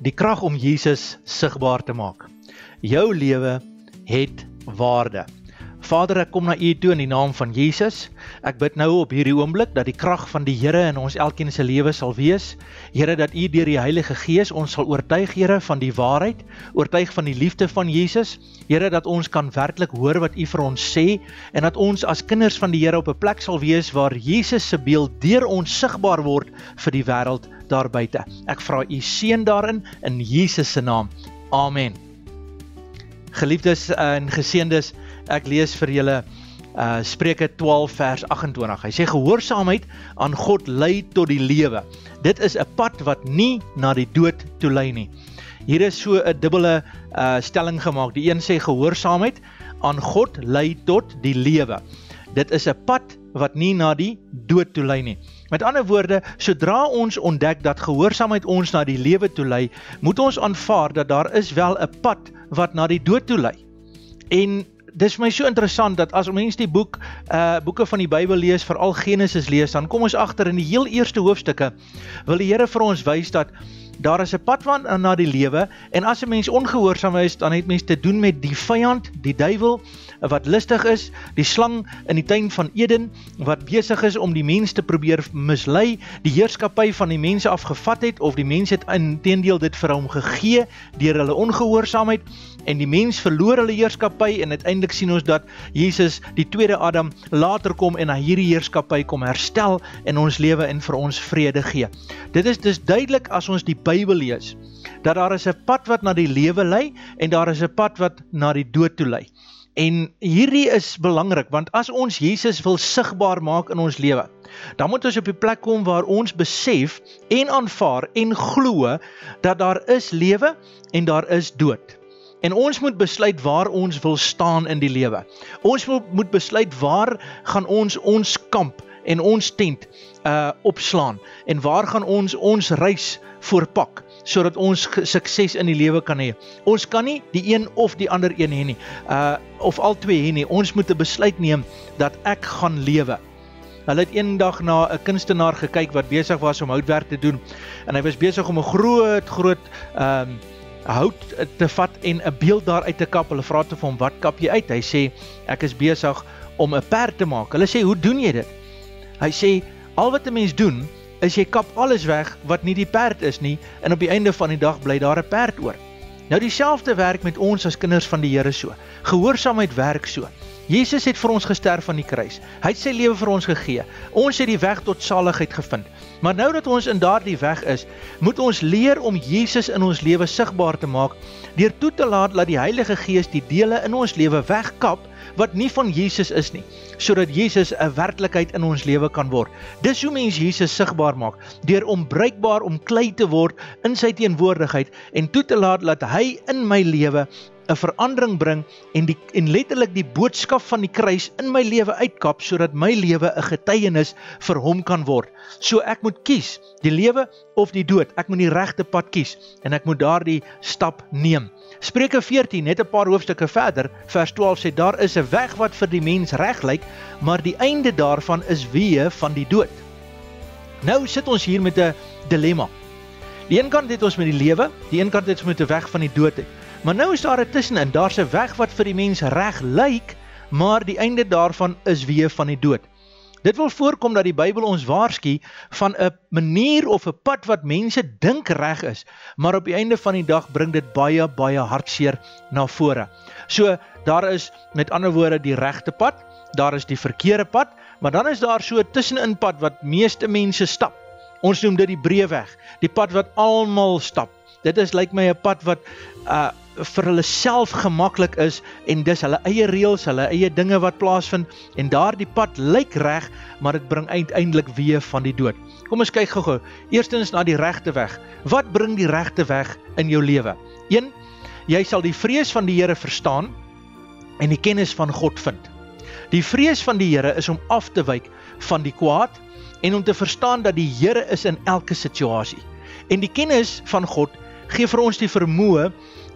Die krag om Jesus sigbaar te maak. Jou lewe het waarde. Vader, ek kom na U toe in die naam van Jesus. Ek bid nou op hierdie oomblik dat die krag van die Here in ons elkeen se lewe sal wees. Here, dat U deur die Heilige Gees ons sal oortuig, Here, van die waarheid, oortuig van die liefde van Jesus. Here, dat ons kan werklik hoor wat U vir ons sê en dat ons as kinders van die Here op 'n plek sal wees waar Jesus se beeld deur ons sigbaar word vir die wêreld daar buite. Ek vra U seën daarin in Jesus se naam. Amen. Geliefdes en geseëndes, ek lees vir julle uh Spreuke 12 vers 28. Hy sê gehoorsaamheid aan God lei tot die lewe. Dit is 'n pad wat nie na die dood toe lei nie. Hier is so 'n dubbele uh stelling gemaak. Die een sê gehoorsaamheid aan God lei tot die lewe. Dit is 'n pad wat nie na die dood toe lei nie. Met ander woorde, sodra ons ontdek dat gehoorsaamheid ons na die lewe toe lei, moet ons aanvaar dat daar is wel 'n pad wat na die dood toe lei. En dis vir my so interessant dat as mense die boek uh boeke van die Bybel lees, veral Genesis lees, dan kom ons agter in die heel eerste hoofstukke wil die Here vir ons wys dat daar is 'n pad van na die lewe en as 'n mens ongehoorsaam is, dan het mens te doen met die vyand, die duiwel wat listig is, die slang in die tuin van Eden wat besig is om die mens te probeer mislei, die heerskappy van die mense afgevat het of die mense het intedeel dit vir hom gegee deur hulle ongehoorsaamheid en die mens verloor hulle heerskappy en uiteindelik sien ons dat Jesus die tweede Adam later kom en hy hierdie heerskappy kom herstel in ons lewe en vir ons vrede gee. Dit is dus duidelik as ons die Bybel lees dat daar is 'n pad wat na die lewe lei en daar is 'n pad wat na die dood toe lei. En hierdie is belangrik want as ons Jesus wil sigbaar maak in ons lewe, dan moet ons op die plek kom waar ons besef en aanvaar en glo dat daar is lewe en daar is dood. En ons moet besluit waar ons wil staan in die lewe. Ons moet besluit waar gaan ons ons kamp en ons tent uh opslaan en waar gaan ons ons reis voorpak sodat ons sukses in die lewe kan hê. Ons kan nie die een of die ander een hê nie. Uh of al twee hê nie. Ons moet 'n besluit neem dat ek gaan lewe. Hulle het eendag na 'n kunstenaar gekyk wat besig was om houtwerk te doen en hy was besig om 'n groot groot um, hout te vat en 'n beeld daar uit te kap. Hulle vra te vir hom, "Wat kap jy uit?" Hy sê, "Ek is besig om 'n perd te maak." Hulle sê, "Hoe doen jy dit?" Hy sê, "Al wat 'n mens doen, is jy kap alles weg wat nie die perd is nie en op die einde van die dag bly daar 'n perd oor." Nou dieselfde werk met ons as kinders van die Here so. Gehoorsaamheid werk so. Jesus het vir ons gesterf aan die kruis. Hy het sy lewe vir ons gegee. Ons het die weg tot saligheid gevind. Maar nou dat ons in daardie weg is, moet ons leer om Jesus in ons lewe sigbaar te maak deur toe te laat dat die Heilige Gees die dele in ons lewe wegkap wat nie van Jesus is nie, sodat Jesus 'n werklikheid in ons lewe kan word. Dis hoe mens Jesus sigbaar maak, deur onbruikbaar om klei te word in sy teenwoordigheid en toe te laat dat hy in my lewe 'n verandering bring en die en letterlik die boodskap van die kruis in my lewe uitkap sodat my lewe 'n getuienis vir hom kan word. So ek moet kies, die lewe of die dood. Ek moet die regte pad kies en ek moet daardie stap neem. Spreuke 14 net 'n paar hoofstukke verder, vers 12 sê daar is 'n weg wat vir die mens reg lyk, maar die einde daarvan is weë van die dood. Nou sit ons hier met 'n dilemma. Die een kant het ons met die lewe, die een kant het ons met 'n weg van die dood. Het. Maar nou is daar 'n tussenin, daar's 'n weg wat vir die mens reg lyk, maar die einde daarvan is weer van die dood. Dit wil voorkom dat die Bybel ons waarsku van 'n manier of 'n pad wat mense dink reg is, maar op die einde van die dag bring dit baie baie hartseer na vore. So daar is met ander woorde die regte pad, daar is die verkeerde pad, maar dan is daar so 'n tussenin pad wat meeste mense stap. Ons noem dit die breë weg, die pad wat almal stap. Dit is lyk my 'n pad wat uh vir hulle self gemaklik is en dis hulle eie reëls, hulle eie dinge wat plaasvind en daardie pad lyk reg, maar dit bring uiteindelik weer van die dood. Kom ons kyk gou-gou. Eerstens na die regte weg. Wat bring die regte weg in jou lewe? 1. Jy sal die vrees van die Here verstaan en die kennis van God vind. Die vrees van die Here is om af te wyk van die kwaad en om te verstaan dat die Here is in elke situasie. En die kennis van God gee vir ons die vermoë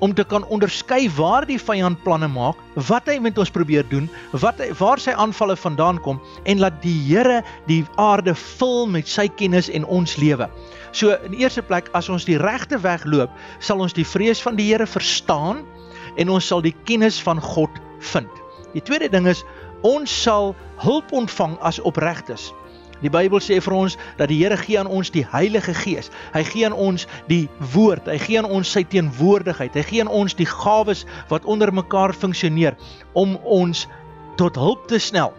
om te kan onderskei waar die vyand planne maak, wat hy met ons probeer doen, wat hy waar sy aanvalle vandaan kom en laat die Here die aarde vul met sy kennis en ons lewe. So in eerste plek as ons die regte weg loop, sal ons die vrees van die Here verstaan en ons sal die kennis van God vind. Die tweede ding is ons sal hulp ontvang as opregtes. Die Bybel sê vir ons dat die Here gee aan ons die Heilige Gees. Hy gee aan ons die woord, hy gee aan ons sy teenwoordigheid. Hy gee aan ons die gawes wat onder mekaar funksioneer om ons tot hulp te snel.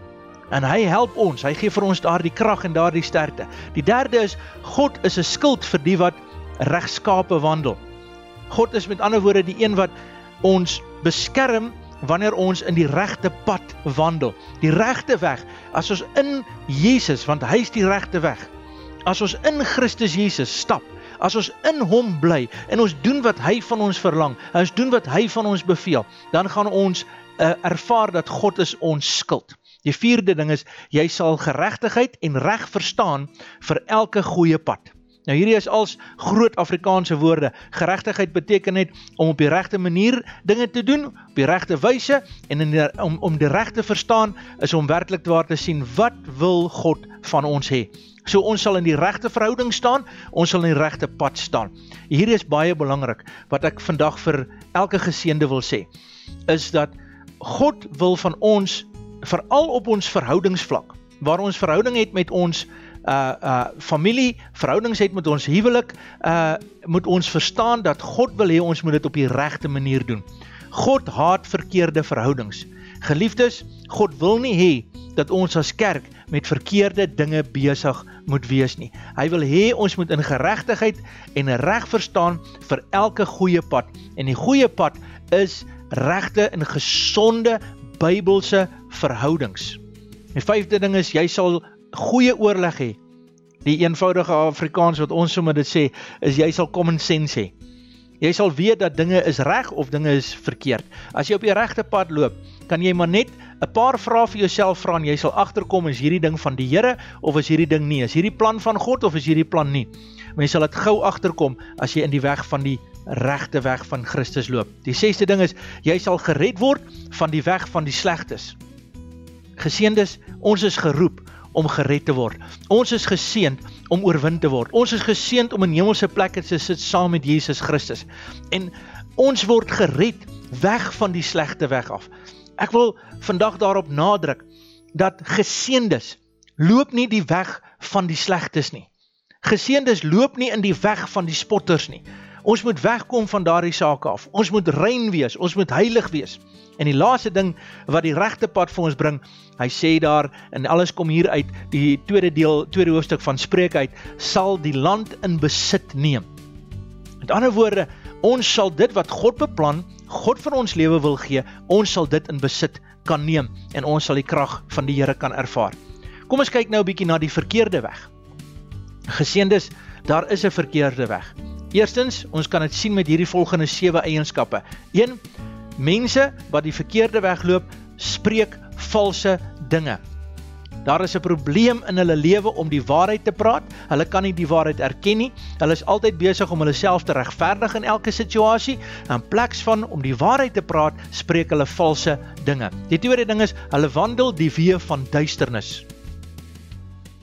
En hy help ons. Hy gee vir ons daardie krag en daardie sterkte. Die derde is God is 'n skild vir die wat regskape wandel. God is met ander woorde die een wat ons beskerm wanneer ons in die regte pad wandel. Die regte weg. As ons in Jesus, want hy is die regte weg. As ons in Christus Jesus stap, as ons in hom bly en ons doen wat hy van ons verlang, ons doen wat hy van ons beveel, dan gaan ons uh, ervaar dat God is ons skild. Die vierde ding is jy sal geregtigheid en reg verstaan vir elke goeie pad. Nou hierdie is als groot Afrikaanse woorde. Geregtigheid beteken net om op die regte manier dinge te doen, op die regte wyse en in die, om om die reg te verstaan is om werklik waar te sien wat wil God van ons hê. So ons sal in die regte verhouding staan, ons sal in die regte pad staan. Hierdie is baie belangrik wat ek vandag vir elke geseënde wil sê is dat God wil van ons veral op ons verhoudingsvlak waar ons verhouding het met ons uh uh familie, verhoudings het met ons huwelik, uh moet ons verstaan dat God wil hê ons moet dit op die regte manier doen. God haat verkeerde verhoudings. Geliefdes, God wil nie hê dat ons as kerk met verkeerde dinge besig moet wees nie. Hy wil hê ons moet in geregtigheid en reg verstaan vir elke goeie pad. En die goeie pad is regte en gesonde Bybelse verhoudings. Die vyfde ding is jy sal goeie oorleg hê. Die eenvoudige Afrikaans wat ons sommer dit sê, is jy sal common sense hê. Jy sal weet dat dinge is reg of dinge is verkeerd. As jy op die regte pad loop, kan jy maar net 'n paar vrae vir jouself vra en jy sal agterkom is hierdie ding van die Here of is hierdie ding nie? Is hierdie plan van God of is hierdie plan nie? Mens sal dit gou agterkom as jy in die weg van die regte weg van Christus loop. Die sesde ding is jy sal gered word van die weg van die slegtes. Geseëndes, ons is geroep om gered te word. Ons is geseënd om oorwin te word. Ons is geseënd om in hemelse plekke te sit saam met Jesus Christus. En ons word gered weg van die slegte weg af. Ek wil vandag daarop nadruk dat geseëndes loop nie die weg van die slegtes nie. Geseëndes loop nie in die weg van die spotters nie. Ons moet wegkom van daardie sake af. Ons moet rein wees, ons moet heilig wees. En die laaste ding wat die regte pad vir ons bring, hy sê daar en alles kom hier uit die tweede deel, tweede hoofstuk van Spreuke uit, sal die land in besit neem. Met ander woorde, ons sal dit wat God beplan, God vir ons lewe wil gee, ons sal dit in besit kan neem en ons sal die krag van die Here kan ervaar. Kom ons kyk nou 'n bietjie na die verkeerde weg. Geseëndes, daar is 'n verkeerde weg. Eerstens, ons kan dit sien met hierdie volgende 7 eienskappe. 1 Mense wat die verkeerde weg loop, spreek valse dinge. Daar is 'n probleem in hulle lewe om die waarheid te praat. Hulle kan nie die waarheid erken nie. Hulle is altyd besig om hulle self te regverdig in elke situasie. In plaas van om die waarheid te praat, spreek hulle valse dinge. Die tweede ding is hulle wandel die weë van duisternis.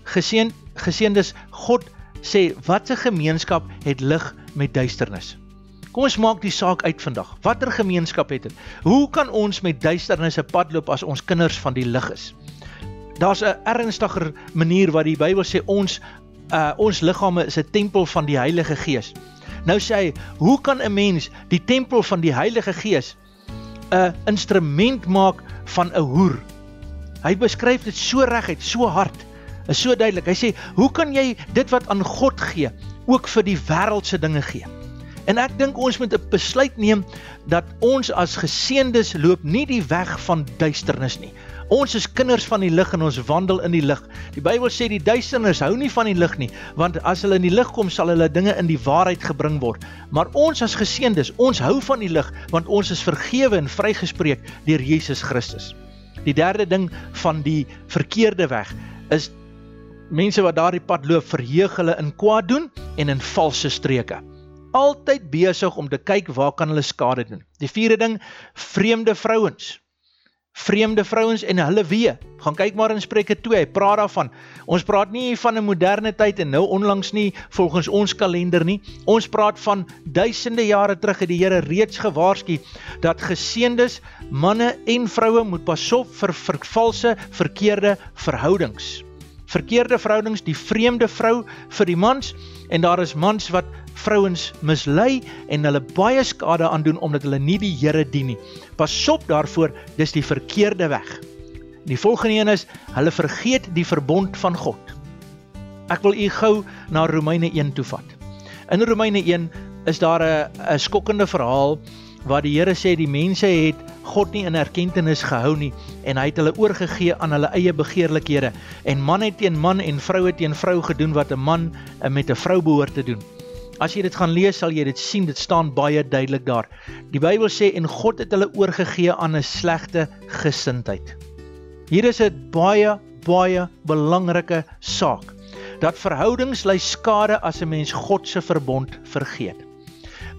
Geseën geseëndes God sê watse gemeenskap het lig met duisternis? Kom ons maak die saak uit vandag. Watter gemeenskap het dit? Hoe kan ons met duisternis 'n pad loop as ons kinders van die lig is? Daar's 'n ernstiger manier wat die Bybel sê ons uh ons liggame is 'n tempel van die Heilige Gees. Nou sê hy, hoe kan 'n mens die tempel van die Heilige Gees 'n instrument maak van 'n hoer? Hy beskryf dit so reguit, so hard, is so duidelik. Hy sê, hoe kan jy dit wat aan God gee, ook vir die wêreldse dinge gee? En ek dink ons moet 'n besluit neem dat ons as geseëndes loop nie die weg van duisternis nie. Ons is kinders van die lig en ons wandel in die lig. Die Bybel sê die duisternis hou nie van die lig nie, want as hulle in die lig kom, sal hulle dinge in die waarheid gebring word. Maar ons as geseëndes, ons hou van die lig want ons is vergewe en vrygespreek deur Jesus Christus. Die derde ding van die verkeerde weg is mense wat daardie pad loop, verheug hulle in kwaad doen en in valse streke. altyd besig om te kyk waar kan hulle skade doen. Die vierde ding, vreemde vrouens vreemde vrouens en hulle wee. Gaan kyk maar in Spreuke 2, hy praat daarvan. Ons praat nie van 'n moderne tyd en nou onlangs nie volgens ons kalender nie. Ons praat van duisende jare terug het die Here reeds gewaarsku dat geseëndes manne en vroue moet pasop vir vervalse verkeerde verhoudings. Verkeerde verhoudings, die vreemde vrou vir die mans en daar is mans wat vrouens mislei en hulle baie skade aandoen omdat hulle nie die Here dien nie. Pasop daarvoor, dis die verkeerde weg. Die volgende een is hulle vergeet die verbond van God. Ek wil u gou na Romeine 1 toe vat. In Romeine 1 is daar 'n 'n skokkende verhaal waar die Here sê die mense het God nie in erkenning gehou nie en hy het hulle oorgegee aan hulle eie begeerlikhede en man het teen man en vrou het teen vrou gedoen wat 'n man met 'n vrou behoort te doen. As jy dit gaan lees, sal jy dit sien, dit staan baie duidelik daar. Die Bybel sê en God het hulle oorgegee aan 'n slegte gesindheid. Hier is 'n baie baie belangrike saak. Dat verhoudings ly skade as 'n mens God se verbond vergeet.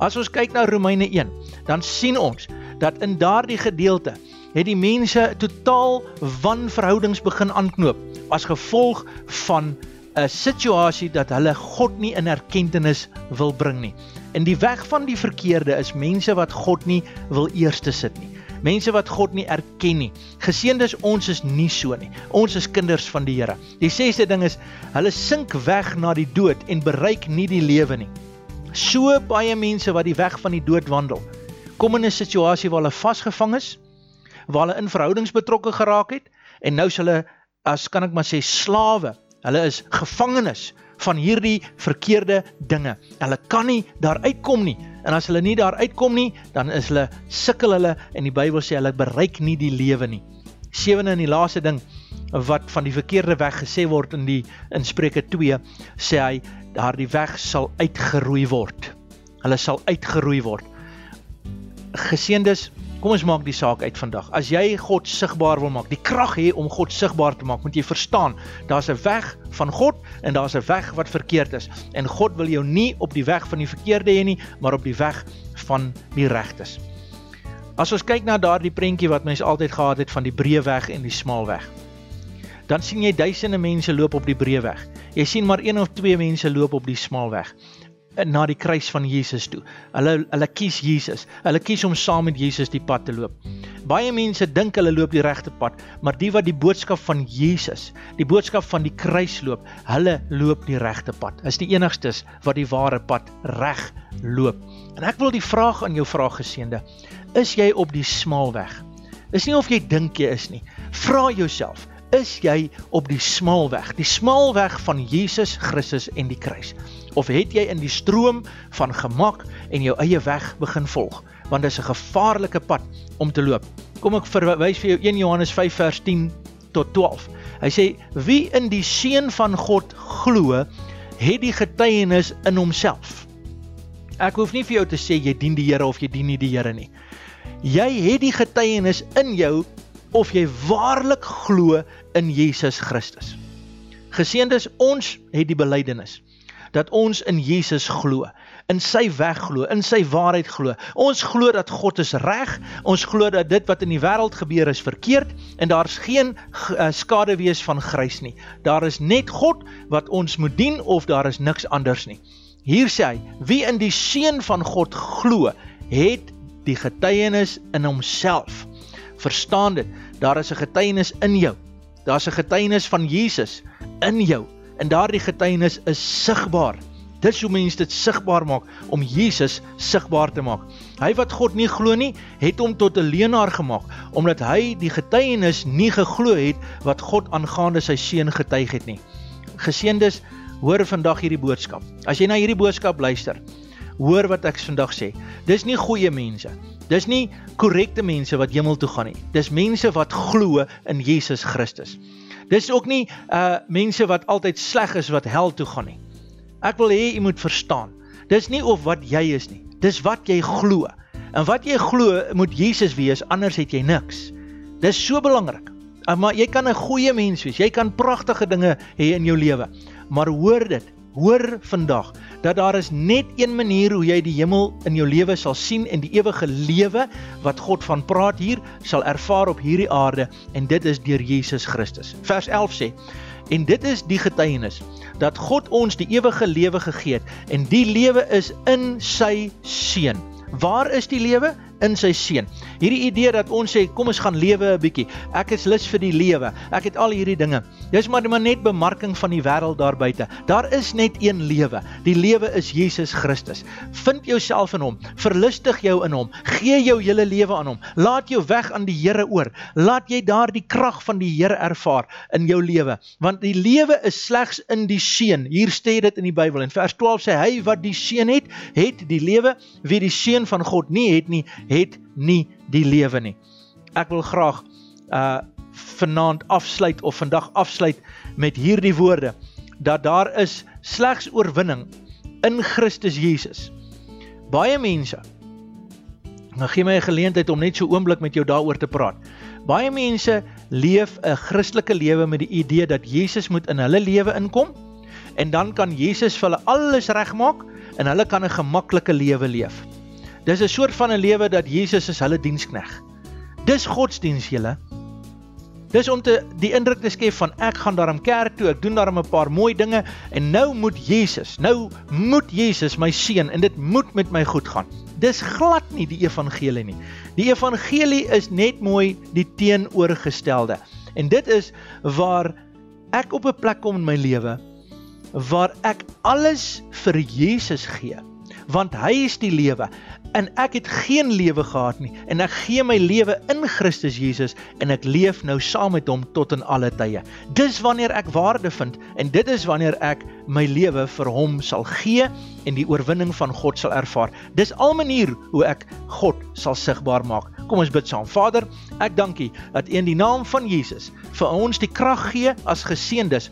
As ons kyk na Romeine 1, dan sien ons dat in daardie gedeelte het die mense totaal wanverhoudings begin aanknoop as gevolg van 'n situasie dat hulle God nie in erkenning wil bring nie. In die weg van die verkeerde is mense wat God nie wil eerste sit nie. Mense wat God nie erken nie. Geseëndes ons is nie so nie. Ons is kinders van die Here. Die sesde ding is hulle sink weg na die dood en bereik nie die lewe nie. So baie mense wat die weg van die dood wandel, kom in 'n situasie waar hulle vasgevang is, waar hulle in verhoudings betrokke geraak het en nou is hulle as kan ek maar sê slawe Hulle is gevangenes van hierdie verkeerde dinge. Hulle kan nie daar uitkom nie. En as hulle nie daar uitkom nie, dan is hulle sukkel hulle en die Bybel sê hulle bereik nie die lewe nie. Sewende en die laaste ding wat van die verkeerde weg gesê word in die in Spreuke 2 sê hy daardie weg sal uitgeroei word. Hulle sal uitgeroei word. Geseëndes Kom ons maak die saak uit vandag. As jy God sigbaar wil maak, die krag hê om God sigbaar te maak, moet jy verstaan, daar's 'n weg van God en daar's 'n weg wat verkeerd is. En God wil jou nie op die weg van die verkeerde hê nie, maar op die weg van die regtes. As ons kyk na daardie prentjie wat mense altyd gehad het van die breë weg en die smal weg. Dan sien jy duisende mense loop op die breë weg. Jy sien maar een of twee mense loop op die smal weg na die kruis van Jesus toe. Hulle hulle kies Jesus. Hulle kies om saam met Jesus die pad te loop. Baie mense dink hulle loop die regte pad, maar die wat die boodskap van Jesus, die boodskap van die kruis loop, hulle loop die regte pad. Is die enigstes wat die ware pad reg loop. En ek wil die vraag aan jou vra geseende, is jy op die smal weg? Is nie of jy dink jy is nie. Vra jouself, is jy op die smal weg, die smal weg van Jesus Christus en die kruis? Of het jy in die stroom van gemak en jou eie weg begin volg? Want dit is 'n gevaarlike pad om te loop. Kom ek verwys vir jou 1 Johannes 5 vers 10 tot 12. Hy sê wie in die seun van God glo, het die getuienis in homself. Ek hoef nie vir jou te sê jy dien die Here of jy dien nie die Here nie. Jy het die getuienis in jou of jy waarlik glo in Jesus Christus. Geseëndes, ons het die belydenis dat ons in Jesus glo, in sy weg glo, in sy waarheid glo. Ons glo dat God is reg. Ons glo dat dit wat in die wêreld gebeur is verkeerd en daar's geen uh, skade wees van grys nie. Daar is net God wat ons moet dien of daar is niks anders nie. Hier sê hy: Wie in die seun van God glo, het die getuienis in homself. Verstaan dit? Daar is 'n getuienis in jou. Daar's 'n getuienis van Jesus in jou en daardie getuienis is sigbaar. Dit sou mense dit sigbaar maak om Jesus sigbaar te maak. Hy wat God nie glo nie, het hom tot 'n leienaar gemaak omdat hy die getuienis nie geglo het wat God aangaande sy seun getuig het nie. Geseëndes, hoor vandag hierdie boodskap. As jy na hierdie boodskap luister, hoor wat ek vandag sê. Dis nie goeie mense. Dis nie korrekte mense wat hemel toe gaan nie. Dis mense wat glo in Jesus Christus. Dis ook nie uh mense wat altyd sleg is wat hel toe gaan nie. Ek wil hê jy moet verstaan. Dis nie of wat jy is nie. Dis wat jy glo. En wat jy glo moet Jesus wees, anders het jy niks. Dis so belangrik. Uh, maar jy kan 'n goeie mens wees. Jy kan pragtige dinge hê in jou lewe. Maar hoor dit, hoor vandag dat daar is net een manier hoe jy die hemel in jou lewe sal sien en die ewige lewe wat God van praat hier sal ervaar op hierdie aarde en dit is deur Jesus Christus. Vers 11 sê: En dit is die getuienis dat God ons die ewige lewe gegee het en die lewe is in sy seun. Waar is die lewe? In sy seun. Hierdie idee dat ons sê kom ons gaan lewe 'n bietjie. Ek is lus vir die lewe. Ek het al hierdie dinge. Dis maar net bemarking van die wêreld daar buite. Daar is net een lewe. Die lewe is Jesus Christus. Vind jouself in hom. Verlustig jou in hom. Gee jou hele lewe aan hom. Laat jou weg aan die Here oor. Laat jy daardie krag van die Here ervaar in jou lewe. Want die lewe is slegs in die seun. Hier sê dit in die Bybel. In vers 12 sê hy wat die seun het, het die lewe. Wie die seun van God nie het nie, het nie die lewe nie. Ek wil graag uh vanaand afsluit of vandag afsluit met hierdie woorde dat daar is slegs oorwinning in Christus Jesus. Baie mense Nou gee my 'n geleentheid om net so oomblik met jou daaroor te praat. Baie mense leef 'n Christelike lewe met die idee dat Jesus moet in hulle lewe inkom en dan kan Jesus vir hulle alles regmaak en hulle kan 'n gemaklike lewe leef. Dis 'n soort van 'n lewe dat Jesus is hulle dienskneg. Dis godsdiens julle. Dis om te die indruk te skep van ek gaan daarom kerk toe, ek doen daarom 'n paar mooi dinge en nou moet Jesus, nou moet Jesus my seën en dit moet met my goed gaan. Dis glad nie die evangelie nie. Die evangelie is net mooi die teenoorgestelde. En dit is waar ek op 'n plek kom in my lewe waar ek alles vir Jesus gee want hy is die lewe en ek het geen lewe gehad nie en ek gee my lewe in Christus Jesus en ek leef nou saam met hom tot in alle tye. Dis wanneer ek waarde vind en dit is wanneer ek my lewe vir hom sal gee en die oorwinning van God sal ervaar. Dis al manier hoe ek God sal sigbaar maak. Kom ons bid saam. Vader, ek dank U dat U in die naam van Jesus vir ons die krag gee as geseëndes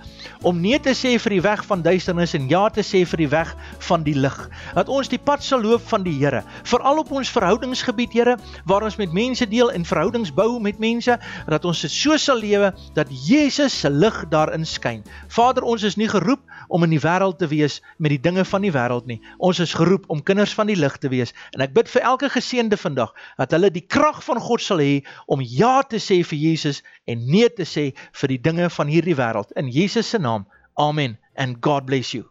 om nee te sê vir die weg van duisternis en ja te sê vir die weg van die lig. Dat ons die pad sal loop van die Here, veral op ons verhoudingsgebied, Here, waar ons met mense deel en verhoudings bou met mense, dat ons dit so sal lewe dat Jesus se lig daarin skyn. Vader, ons is nie geroep om in die wêreld te wees met die dinge van die wêreld nie. Ons is geroep om kinders van die lig te wees. En ek bid vir elke geseënde vandag dat hulle die krag van God sal hê om ja te sê vir Jesus en nee te sê vir die dinge van hierdie wêreld. In Jesus se naam. Amen and God bless you.